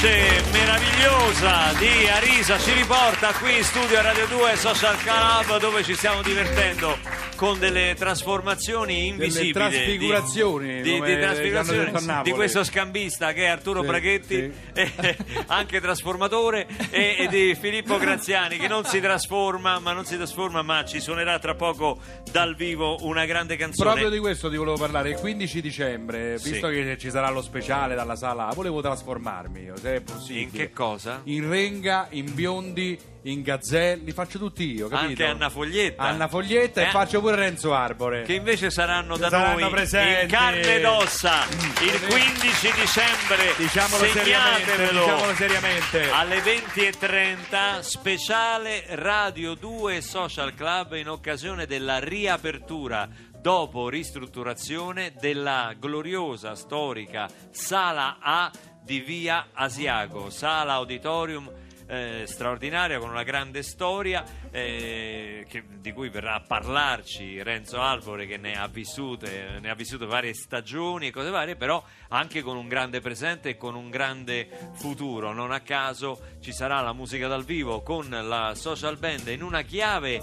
Voce meravigliosa di Arisa ci riporta qui in studio a Radio 2 Social Club dove ci stiamo divertendo con delle trasformazioni invisibili Delle trasfigurazioni, di, di, trasfigurazioni di questo scambista che è Arturo Sì, Braghetti sì. eh, anche trasformatore e, e di Filippo Graziani che non si trasforma ma non si trasforma ma ci suonerà tra poco dal vivo una grande canzone Proprio di questo ti volevo parlare. Il 15 dicembre, Sì. visto che ci sarà lo speciale dalla sala, volevo trasformarmi se è possibile. in che cosa? In renga, in biondi, in gazelle, li faccio tutti io, capito? Anche Anna Foglietta Anna Foglietta Eh, e faccio pure Renzo Arbore. che invece saranno da Saranno noi presenti. in carne ed ossa il 15 dicembre Diciamolo seriamente, diciamolo seriamente. alle 20.30 speciale Radio 2 Social Club in occasione della riapertura dopo ristrutturazione della gloriosa storica Sala A di Via Asiago, sala auditorium eh, straordinaria con una grande storia eh, che- di cui verrà a parlarci Renzo Alvore che ne ha vissute, ne ha vissute varie stagioni e cose varie, però anche con un grande presente e con un grande futuro. Non a caso ci sarà la musica dal vivo con la social band in una chiave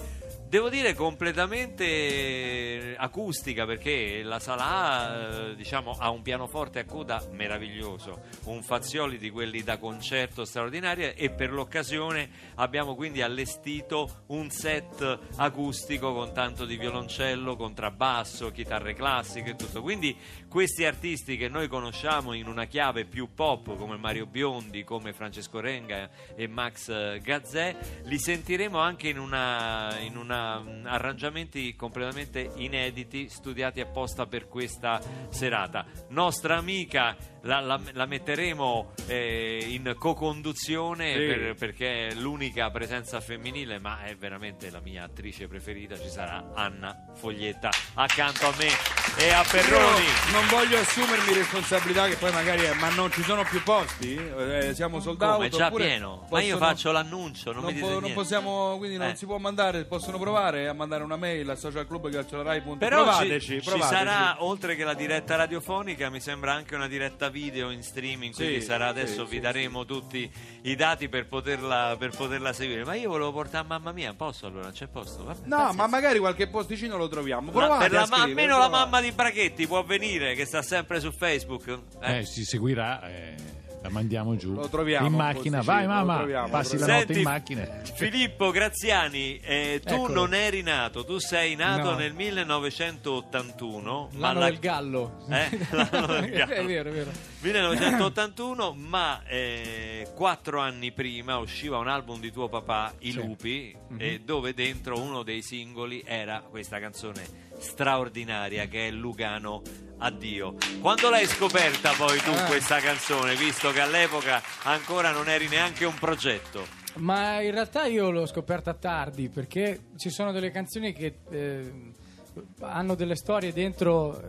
Devo dire completamente acustica perché la sala A, eh, diciamo, ha un pianoforte a coda meraviglioso, un Fazioli di quelli da concerto straordinario e per l'occasione abbiamo quindi allestito un set acustico con tanto di violoncello, contrabbasso, chitarre classiche e tutto. Quindi questi artisti che noi conosciamo in una chiave più pop come Mario Biondi, come Francesco Renga e Max eh, Gazzè, li sentiremo anche in, una, in una, mm, arrangiamenti completamente inediti, studiati apposta per questa serata. Nostra amica la, la- la metteremo eh, in co-conduzione Sì. per- perché è l'unica presenza femminile, ma è veramente la mia attrice preferita. Ci sarà Anna Foglietta accanto a me e a Perroni. Io non voglio assumermi responsabilità che poi magari è, ma non ci sono più posti? Eh, siamo sold Come, out? è già pieno? Ma io faccio l'annuncio, non, Non, mi po- dite non possiamo, quindi non Eh. si può mandare, possono provare a mandare una mail a socialclub.rai.it Però ci- provateci, ci, provateci. sarà, oltre che la diretta radiofonica, mi sembra anche una diretta video in streaming, quindi Sì, sarà adesso sì, vi sì, daremo tutti i dati per poterla, per poterla seguire. Ma io volevo portare mamma mia, posso allora? C'è posto? Vabbè, No, pazienza. ma magari qualche posticino lo troviamo. Provate per la a ma- almeno la mamma di Brachetti può venire, che sta sempre su Facebook. Eh? Eh, si seguirà, eh, la mandiamo giù. Lo troviamo, In macchina, vai mamma, troviamo, passi la notte Senti, in macchina. Filippo Graziani, eh, tu Eccolo. non eri nato, tu sei nato No. nel 1981. ma L'anno la- del gallo. Eh? L'anno del gallo. è vero, è vero. 1981, ma eh, quattro anni prima usciva un album di tuo papà, I Sì. Lupi, Mhm. eh, dove dentro uno dei singoli era questa canzone straordinaria che è Lugano Addio. Quando l'hai scoperta poi tu Ah. questa canzone, visto che all'epoca ancora non eri neanche un progetto? Ma in realtà io l'ho scoperta tardi perché ci sono delle canzoni che eh, hanno delle storie dentro.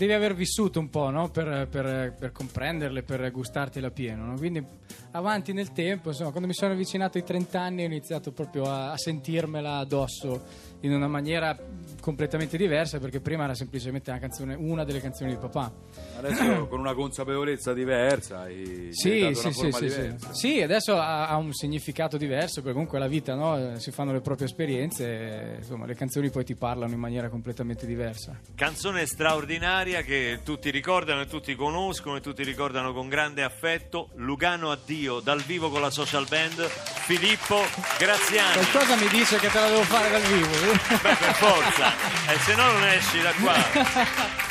Eh, Devi aver vissuto un po' no? per, per- per comprenderle, per gustartela pieno. no? Quindi avanti nel tempo, insomma, quando mi sono avvicinato ai 30 anni ho iniziato proprio a, a sentirmela addosso in una maniera completamente diversa perché prima era semplicemente una canzone, una delle canzoni di papà. Adesso con una consapevolezza diversa Sì, sì, una sì, forma sì, sì. diversa. Sì, adesso ha, ha un significato diverso, perché comunque la vita, no? Si fanno le proprie esperienze, e, insomma, le canzoni poi ti parlano in maniera completamente diversa. Canzone straordinaria che tutti ricordano e tutti conoscono e tutti ricordano con grande affetto. Lugano Addio dal vivo con la social band Filippo Graziani. Qualcosa mi dice che te la devo fare dal vivo. eh? Beh, per forza, e se no non esci da qua.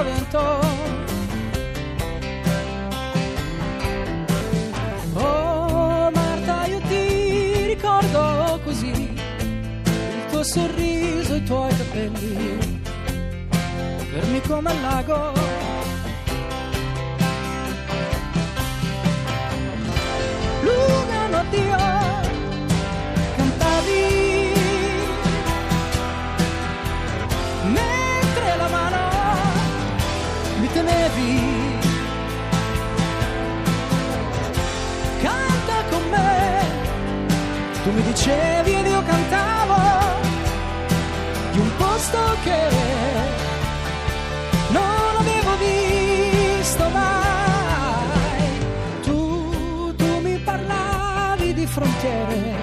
e la giacca a vento. Oh Marta, io ti ricordo così, sorriso, i tuoi capelli, fermi come al lago. Lugano tu mi dicevi ed io cantavo di un posto che non avevo visto mai. Tu, tu mi parlavi di frontiere,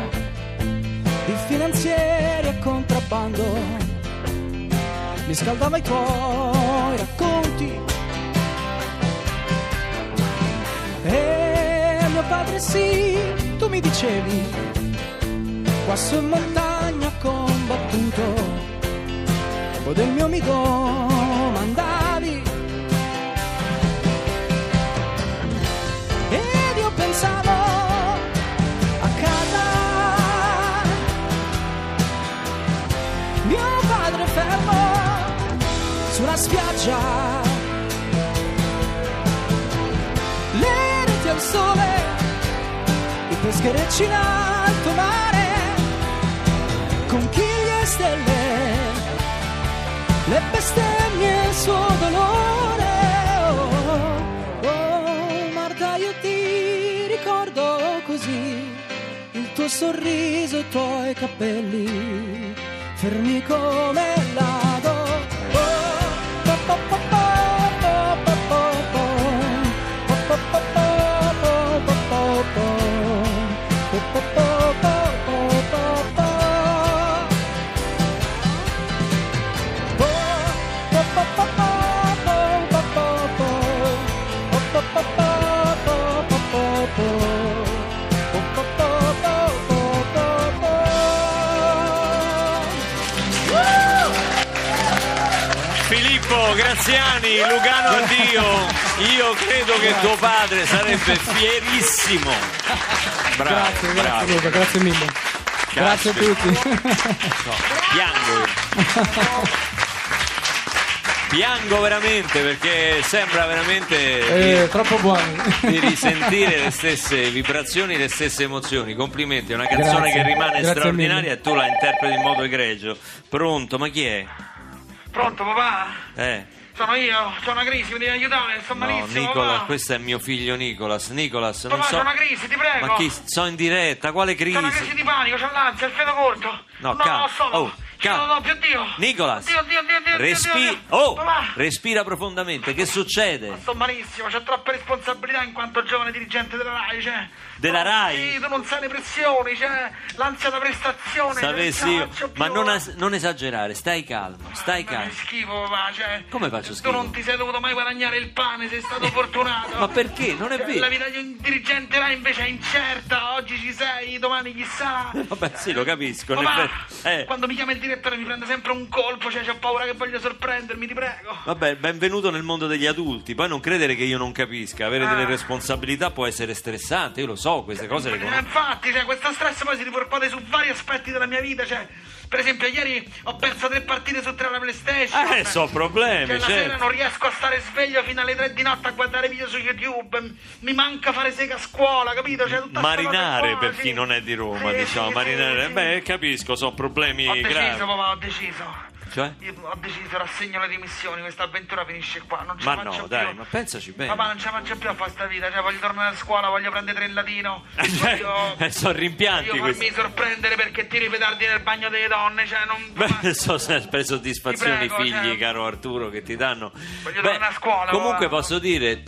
di finanzieri e contrabbando, mi scaldava i tuoi racconti. E mio padre sì, tu mi dicevi, qua su montagna ha combattuto, o del mio mi domandavi. Ed io pensavo a casa, mio padre fermo su una spiaggia. Le reti al sole, i pescherecci mare, conchiglie e stelle, le bestemmie e il suo dolore. Oh, oh, Marta, io ti ricordo così, il tuo sorriso, i tuoi capelli, fermi come il lago. Oh, Filippo Graziani, Lugano addio. Io credo che tuo padre sarebbe fierissimo. Bravo, grazie, bravo. grazie Luca, grazie mille. Grazie a tutti. Piango. Piango veramente perché sembra veramente Eh, troppo buoni. di, risentire le stesse vibrazioni, le stesse emozioni. Complimenti, è una canzone Grazie, che rimane grazie straordinaria mille. e tu la interpreti in modo egregio. Pronto, ma chi è? Pronto papà? Eh. Sono io, c'ho una crisi, mi devi aiutare, sto No, malissimo Nicola, papà. questo è mio figlio Nicolas. Nicolas, non Papà, so. c'ho una crisi, ti prego. Ma chi? Sono in diretta, quale crisi? C'ho una crisi di panico, c'ho l'ansia, il fiato corto. No, no, calma. solo. Oh, calma. No, no, più Dio. Nicolas, Dio, Dio, Dio, Dio, respi- Dio, Dio. oh, Papà, respira profondamente. Che succede? sto malissimo, c'ho troppe responsabilità in quanto giovane dirigente della RAI, cioè. Della Tu- RAI? Sì, tu non sai le pressioni, cioè, l'ansia da prestazione. Sapessi non io, ma non, as- non esagerare, stai calmo, stai Ma calmo. che schifo, papà, cioè. Come faccio schifo? Tu non ti sei dovuto mai guadagnare il pane, sei stato fortunato. Ma perché? Non è Cioè, vero. La vita di un dirigente là invece è incerta, oggi ci sei, domani chissà. Vabbè, sì, lo capisco. Papà, eh, quando mi chiama il direttore mi prende sempre un colpo, cioè ho paura che voglia sorprendermi, ti prego. Vabbè, benvenuto nel mondo degli adulti. Poi non credere che io non capisca. Avere Ah. delle responsabilità può essere stressante. Io lo so, queste cose le Eh, conosco. infatti, cioè, questo stress poi si ripercuote su vari aspetti della mia vita, cioè, per esempio ieri ho perso tre partite su tre alla PlayStation. Eh, so problemi, Cioè, la sera certo. non riesco a stare sveglio fino alle tre di notte a guardare video su YouTube. Mi manca fare sega a scuola, capito? Cioè, Marinare qua, per sì. chi non è di Roma, Sì, diciamo, sì, marinare. Beh, capisco, sono problemi Ho deciso, gravi. papà, ho deciso. Cioè? Io ho deciso, rassegno le dimissioni, questa avventura finisce qua, non ce Ma la faccio no, più. dai, ma pensaci bene. Papà, non ce la faccio più a fare sta vita, cioè voglio tornare a scuola, voglio prendere in latino. Eh, cioè, voglio- eh, sono rimpianti voglio farmi sorprendere perché tiri i petardi nel bagno delle donne, cioè non... Beh, so sempre soddisfazioni Ti prego, figli, cioè. caro Arturo, che ti danno. Voglio Beh, tornare a scuola, Comunque papà. posso dire,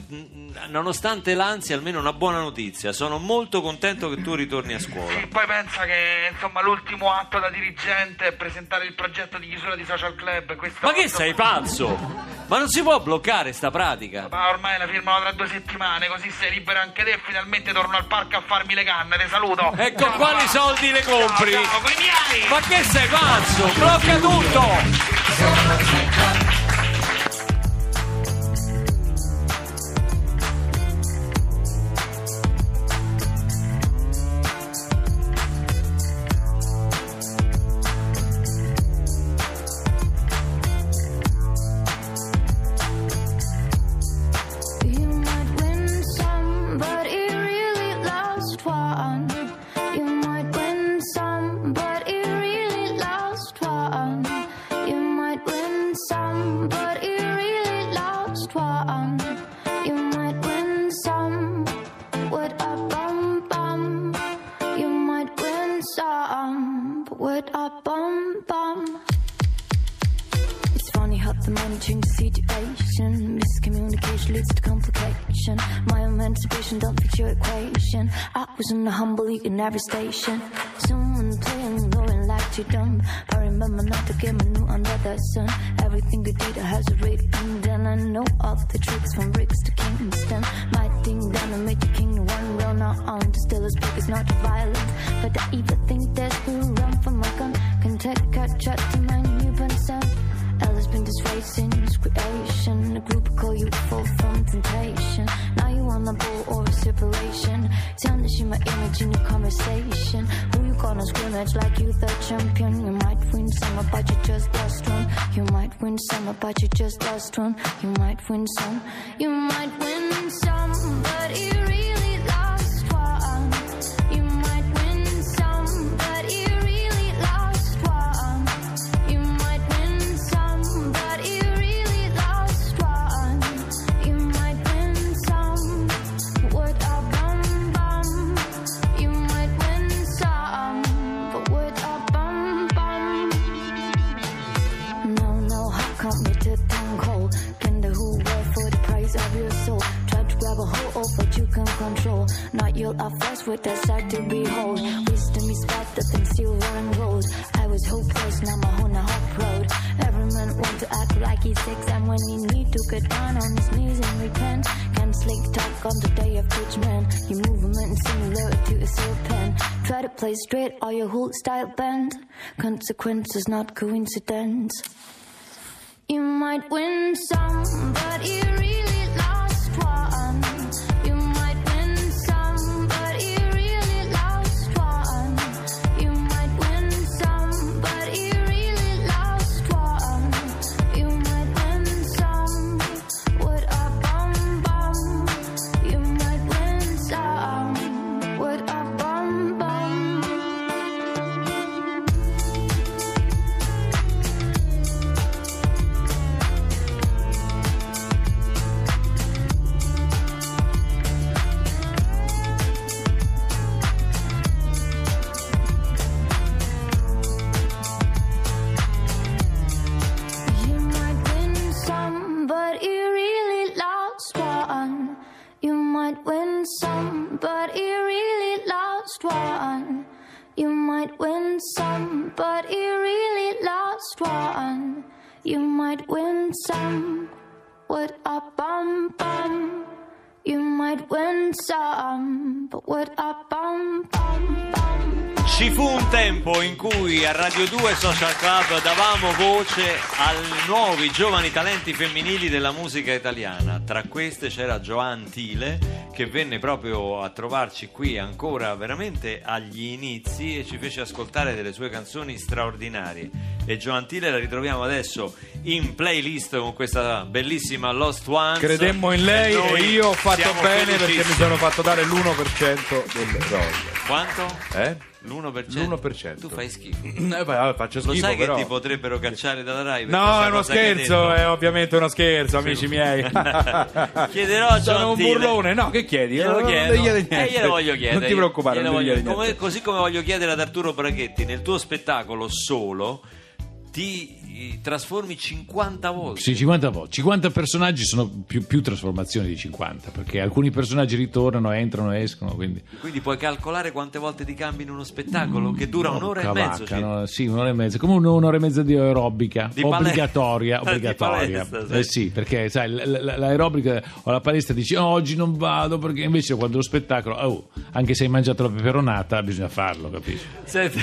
nonostante l'ansia, almeno una buona notizia. Sono molto contento che tu ritorni a scuola. Sì, poi pensa che insomma l'ultimo atto da dirigente è presentare il progetto di chiusura di social club. Questo Ma che insomma, sei pazzo? Ma non si può bloccare sta pratica. Ma ormai la firmano tra due settimane, così sei libero anche te e finalmente torno al parco a farmi le canne, te saluto. E con Ciao, quali papà. soldi le compri? Ciao, ciao, con i miei! Ma che sei pazzo? Blocca tutto! You might win some. What a bum bum. You might win some. What a bum bum. It's funny how the money changes situation. Miscommunication leads to complication. My emancipation don't fit your equation. I was in a humble league in every station. Someone playing you. I remember not to get my new under the sun. Everything you did has a rate and then I know all the tricks from bricks to Kingston. My thing down and make the king one real now on. Still as big as not violent. But I even think there's who run from my gun. Can take a shot to my. His creation. A group call you fall from temptation. Now you want a bull or a separation. Tarnishing my image in your conversation. Who you gonna scrimmage like you the champion? You might win some, but you just lost one. You might win some, but you just lost one. You might win some. You might win some, but you control. Not you'll are first with that sight to behold. Wisdom is better than silver and gold. I was hopeless, now my own a hot road. Every man want to act like he's six, and when he need to get down on his knees and repent. Can't slick talk on the day of judgment. Your movement is similar to a serpent. Try to play straight or your whole style bend. Consequences, not coincidence. You might win some, but you really lost one. But what a bum bum bum. Ci fu un tempo in cui a Radio 2 Social Club davamo voce ai nuovi giovani talenti femminili della musica italiana. Tra queste c'era Joan Tile che venne proprio a trovarci qui ancora veramente agli inizi e ci fece ascoltare delle sue canzoni straordinarie. E Joan Tile la ritroviamo adesso in playlist con questa bellissima Lost Ones. Credemmo in lei e, noi io ho fatto bene perché mi sono fatto dare l'1% delle rose. Quanto? Eh? L'1%? L'1%. Tu fai schifo. Eh, beh, faccio Lo schifo sai però. che ti potrebbero cacciare dalla Rai? No, è uno scherzo, è ovviamente uno scherzo, amici miei. Chiederò a Sono un burlone, no, che chiedi? Glielo Non chiedo. devi chiedere Eh, glielo voglio chiedere. Non ti preoccupare, Glielo non voglio- come- niente. così come voglio chiedere ad Arturo Braghetti, nel tuo spettacolo solo ti eh, trasformi 50 volte. Sì, 50 volte. 50 personaggi sono più, più trasformazioni di 50, perché alcuni personaggi ritornano, entrano, escono, quindi... Quindi puoi calcolare quante volte ti cambi in uno spettacolo che dura un'ora e Porca mezzo. vacca, circa. no? Sì, un'ora e mezza. Come un- un'ora e mezza di aerobica. Di obbligatoria. di obbligatoria. palestra, sì. Eh sì, perché sai, l- l- l'aerobica o la palestra dici "Oh, oggi non vado perché invece quando lo spettacolo, oh, anche se hai mangiato la peperonata, bisogna farlo, capisci? Senti,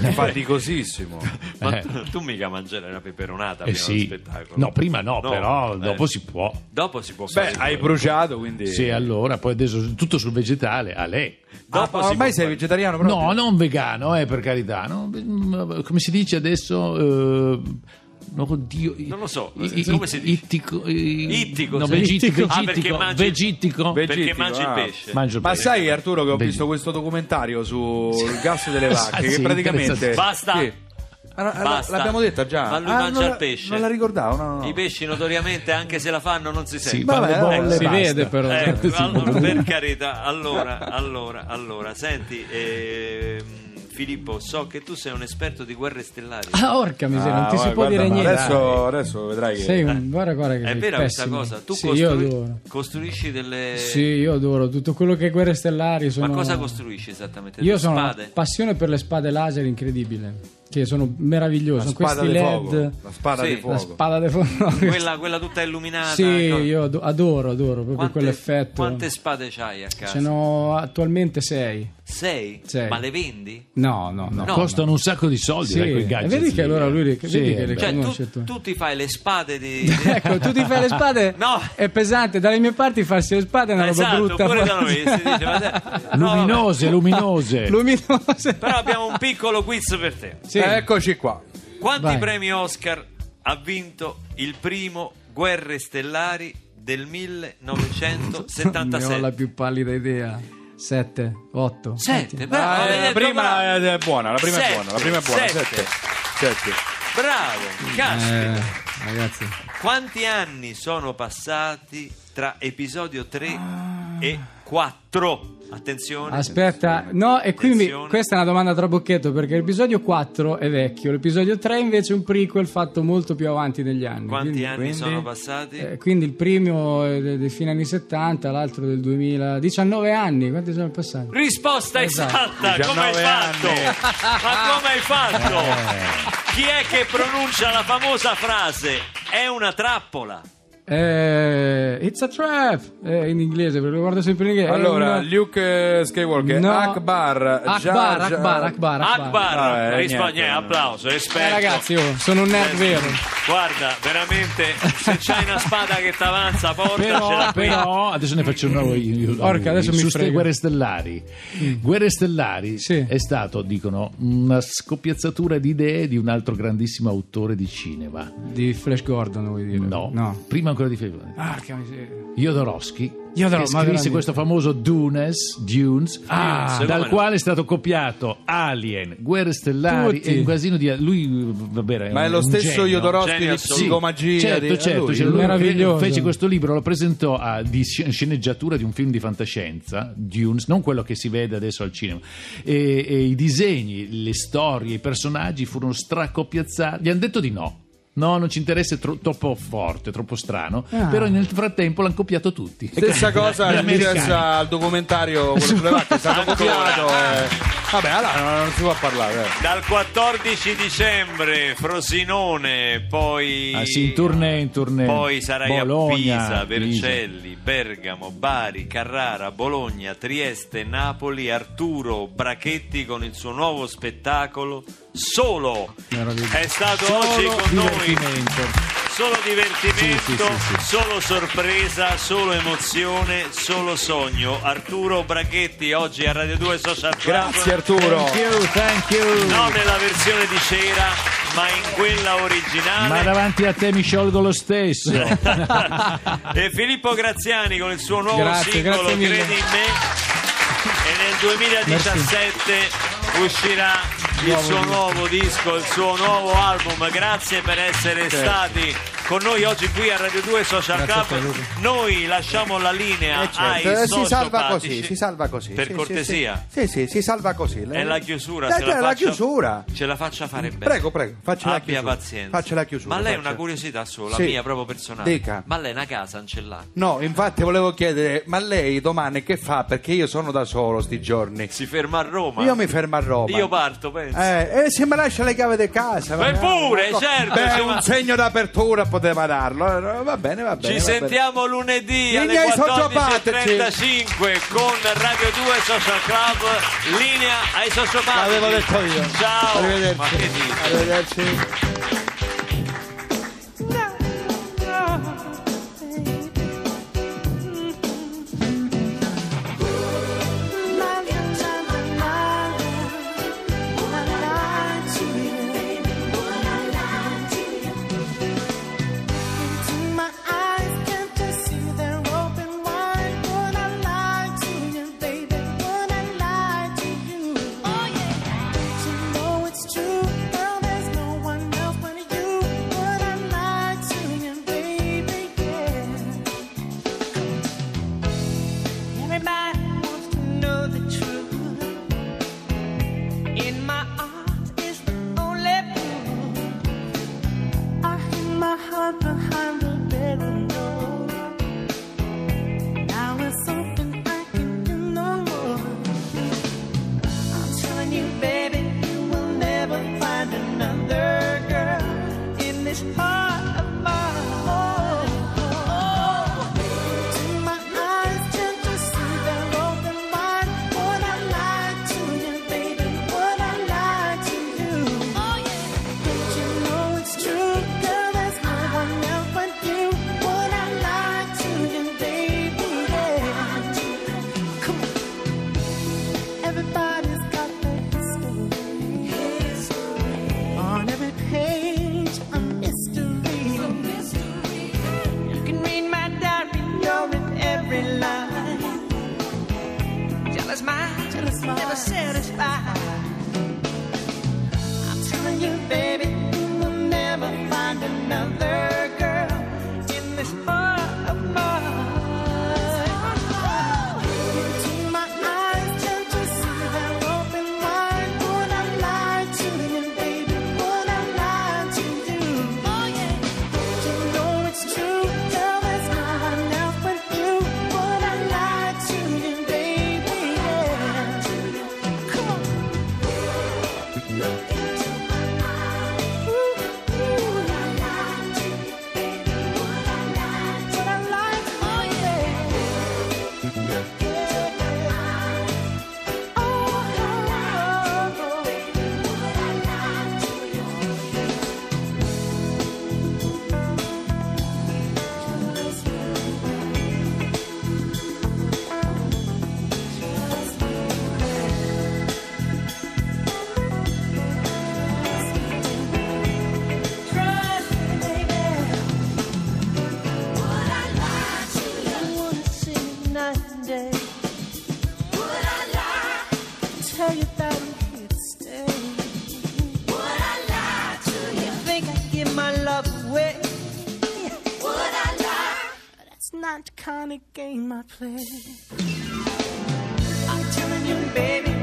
È faticosissimo. ma Eh. tu, tu mica mangerai una peperonata Eh prima dello sì. spettacolo. No, prima no, però eh. dopo si può. Dopo si può Beh, fare. hai bruciato, quindi... Sì, allora, poi adesso tutto sul vegetale, a lei. Ah, Dopo ma si ormai sei fare. vegetariano proprio? No, non vegano, eh, per carità. no? Mm, Come si dice adesso? Eh, no, oddio, Non lo so, i- come si dice? Ittico, Ittico, no, vegitico, Ah, perché vegitico, mangi- vegitico. Perché il ah. pesce. Mangio il Ma pesce. sai Arturo che ho Vedi. visto questo documentario sul gas delle vacche Ah, che sì, praticamente interessante. Basta. Sì. Ah, Basta. L'abbiamo detta già. Ma lui Ah, mangia non il pesce. Non la ricordavo, no, no, no. I pesci notoriamente, anche se la fanno, non si Sì, sente. fa le Vabbè, bolle, si basta. vede però. Ecco, Sì, allora, per carità, allora, allora, allora, senti, ehm, Filippo, so che tu sei un esperto di guerre stellari. Ah, orca miseria, non ti Ah, si può guarda, dire niente. Adesso, adesso vedrai che... Sei un, guarda, guarda che È sei vera questa pessimo. cosa? Tu sì, io adoro. costruisci delle... Sì, io adoro tutto quello che è guerre stellari. Sono... Ma cosa costruisci esattamente? Io Delle sono una spade? passione per le spade laser incredibile. Che sono meravigliose. La sono spada questi LED. fuoco. La spada Sì. di fuoco. La spada di fuoco. Quella, quella tutta illuminata. Sì, co- io ado- adoro, adoro proprio Quante- quell'effetto. Quante spade c'hai a casa? Ce n'ho attualmente sei. Sei? Sei. Ma le vendi? No, no, no. No. Costano un sacco di soldi, Sì, dai, quei e gadget. vedi che allora eh. lui le- Sì, che eh le. Cioè, tu, conosce tu. tu ti fai le spade di... ecco, tu ti fai le spade No. è pesante, dalle mie parti farsi le spade è una roba esatto, brutta. pure da noi si dice, ma no, Luminose, luminose. Luminose. Però abbiamo un piccolo quiz per te. Sì. Eccoci qua. Quanti Vai. premi Oscar ha vinto il primo Guerre Stellari del Non ne ho 1977? la più pallida idea. 7, 8. Sette, bravo, Ah, avevi la prima bravo. è, buona, la prima Sette, è buona, la prima è buona. sette. Sette. Sette. Bravo, caspita. Eh, ragazzi. Quanti anni sono passati tra episodio 3 e 4? Attenzione. Aspetta, no, e quindi Attenzione. questa è una domanda tra bocchetto perché l'episodio 4 è vecchio, l'episodio 3 invece è un prequel fatto molto più avanti negli anni. Quanti quindi, anni quindi- sono passati? eh, quindi il primo è de- dei fine anni 70, l'altro del 2000, 19 anni, quanti sono passati? Risposta Esatto. esatta, come hai 19 fatto? anni. Ma come hai fatto? Chi è che pronuncia la famosa frase? È una trappola. Eh, it's a trap eh, in inglese, perché lo guardo sempre in inglese. Allora, una- Luke Skywalker, No. Akbar, Akbar, Jar Jar- Akbar, Akbar, Akbar. Akbar, Vabbè, rispondi, niente. applauso, esperto. Eh, ragazzi, oh, sono un nerd vero. Guarda, veramente, se c'hai una spada che ti avanza, portacela Però, però adesso ne faccio un nuovo io, Porca, adesso mi frega. guerre stellari. Guerre stellari Sì. è stato, dicono, una scoppiazzatura di idee di un altro grandissimo autore di cinema. Di Flash Gordon, vuoi dire? No, No. prima ancora di Febbraio. Porca miseria. Jodorowsky Jodorowsky, che ma scrisse veramente. questo famoso Dunes, Dunes Ah, dal no? quale è stato copiato Alien, Guerre Stellari Tutti. e un casino di lui vabbè, Ma è lo stesso genio. Jodorowsky Genio di psicomagia. Certo, di... certo, lui, cioè, lui. fece questo libro, lo presentò a, di sceneggiatura di un film di fantascienza, Dunes, non quello che si vede adesso al cinema. E, e i disegni, le storie, i personaggi furono stracoppiazzati. Gli hanno detto di no. No, non ci interessa, è tro- troppo forte, troppo strano. Ah. Però nel frattempo l'hanno copiato tutti. Stessa cosa mi interessa al documentario quello sulle vacche, è stato copiato. eh. Vabbè, allora non, non si può parlare. eh. Dal 14 dicembre Frosinone, poi Ah, sì, in tournée, in tournée. Poi sarai Bologna, a Pisa, Pisa. Vercelli, Bergamo, Bari, Carrara, Bologna, Trieste, Napoli, Arturo Brachetti con il suo nuovo spettacolo Solo. Meraviglioso. È stato Solo oggi con noi divertimento. Solo divertimento, Sì, sì, solo sorpresa, solo emozione, solo sogno. Arturo Brachetti oggi a Radio 2 Social Club. Grazie Arturo. Thank you, thank you. Non nella versione di cera, ma in quella originale. Ma davanti a te mi sciolgo lo stesso. e Filippo Graziani con il suo nuovo Grazie, singolo grazie. Credi in me e nel 2017 uscirà il suo nuovo disco, il suo nuovo album. Grazie per essere stati con noi oggi qui a Radio 2 Social Grazie Club. Noi lasciamo la linea Eh, certo, ai eh, si salva così, si salva così. Per Sì, cortesia. Sì, sì, sì, si salva così. È la chiusura, Eh, se la è la faccia- chiusura. Ce la faccia fare bene. Prego, prego, faccia la Abbia chiusura. pazienza. Faccia la chiusura. Ma lei faccia. una curiosità sola, Sì. mia proprio personale. Dica. Ma lei una casa non ce l'ha? No, infatti volevo chiedere, ma lei domani che fa? Perché io sono da solo sti giorni. Si ferma a Roma? Io mi fermo a Roma. Io parto, penso. Eh, e se mi lascia le chiavi di casa? Va- pure, no. certo, Beh, ci un segno d'apertura poteva darlo. Eh, Va bene, va bene. Ci va bene. sentiamo lunedì I alle miei 14.35 con Radio 2 Social Club. Linea ai sociopatici. L'avevo detto io. Ciao. Arrivederci. Arrivederci. that kind of game I play. I'm telling you, baby.